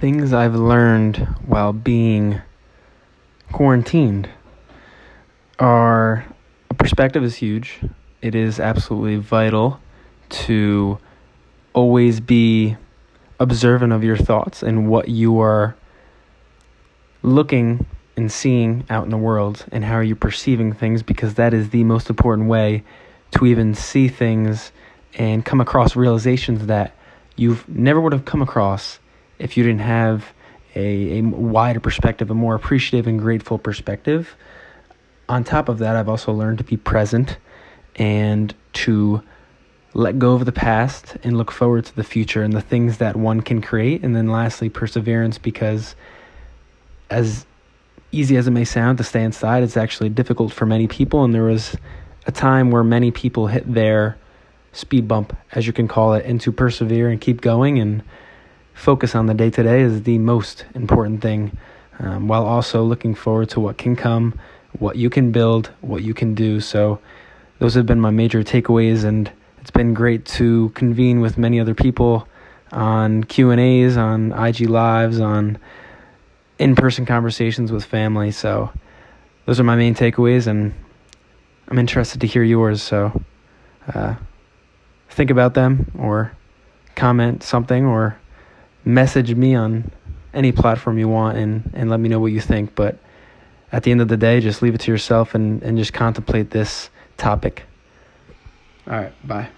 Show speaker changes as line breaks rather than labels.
things I've learned while being quarantined are a perspective is huge. It is absolutely vital to always be observant of your thoughts and what you are looking and seeing out in the world and how are you perceiving things because that is the most important way to even see things and come across realizations that you've never would have come across if you didn't have a, a wider perspective, a more appreciative and grateful perspective. On top of that, I've also learned to be present and to let go of the past and look forward to the future and the things that one can create. And then lastly, perseverance because as easy as it may sound to stay inside, it's actually difficult for many people. And there was a time where many people hit their speed bump, as you can call it, and to persevere and keep going and focus on the day to day is the most important thing, um, while also looking forward to what can come, what you can build, what you can do. So, those have been my major takeaways, and it's been great to convene with many other people on Q and A's, on IG lives, on in-person conversations with family. So, those are my main takeaways, and I'm interested to hear yours. So, uh, think about them or comment something or message me on any platform you want and, and let me know what you think. But at the end of the day, just leave it to yourself and, and just contemplate this topic. All right, bye.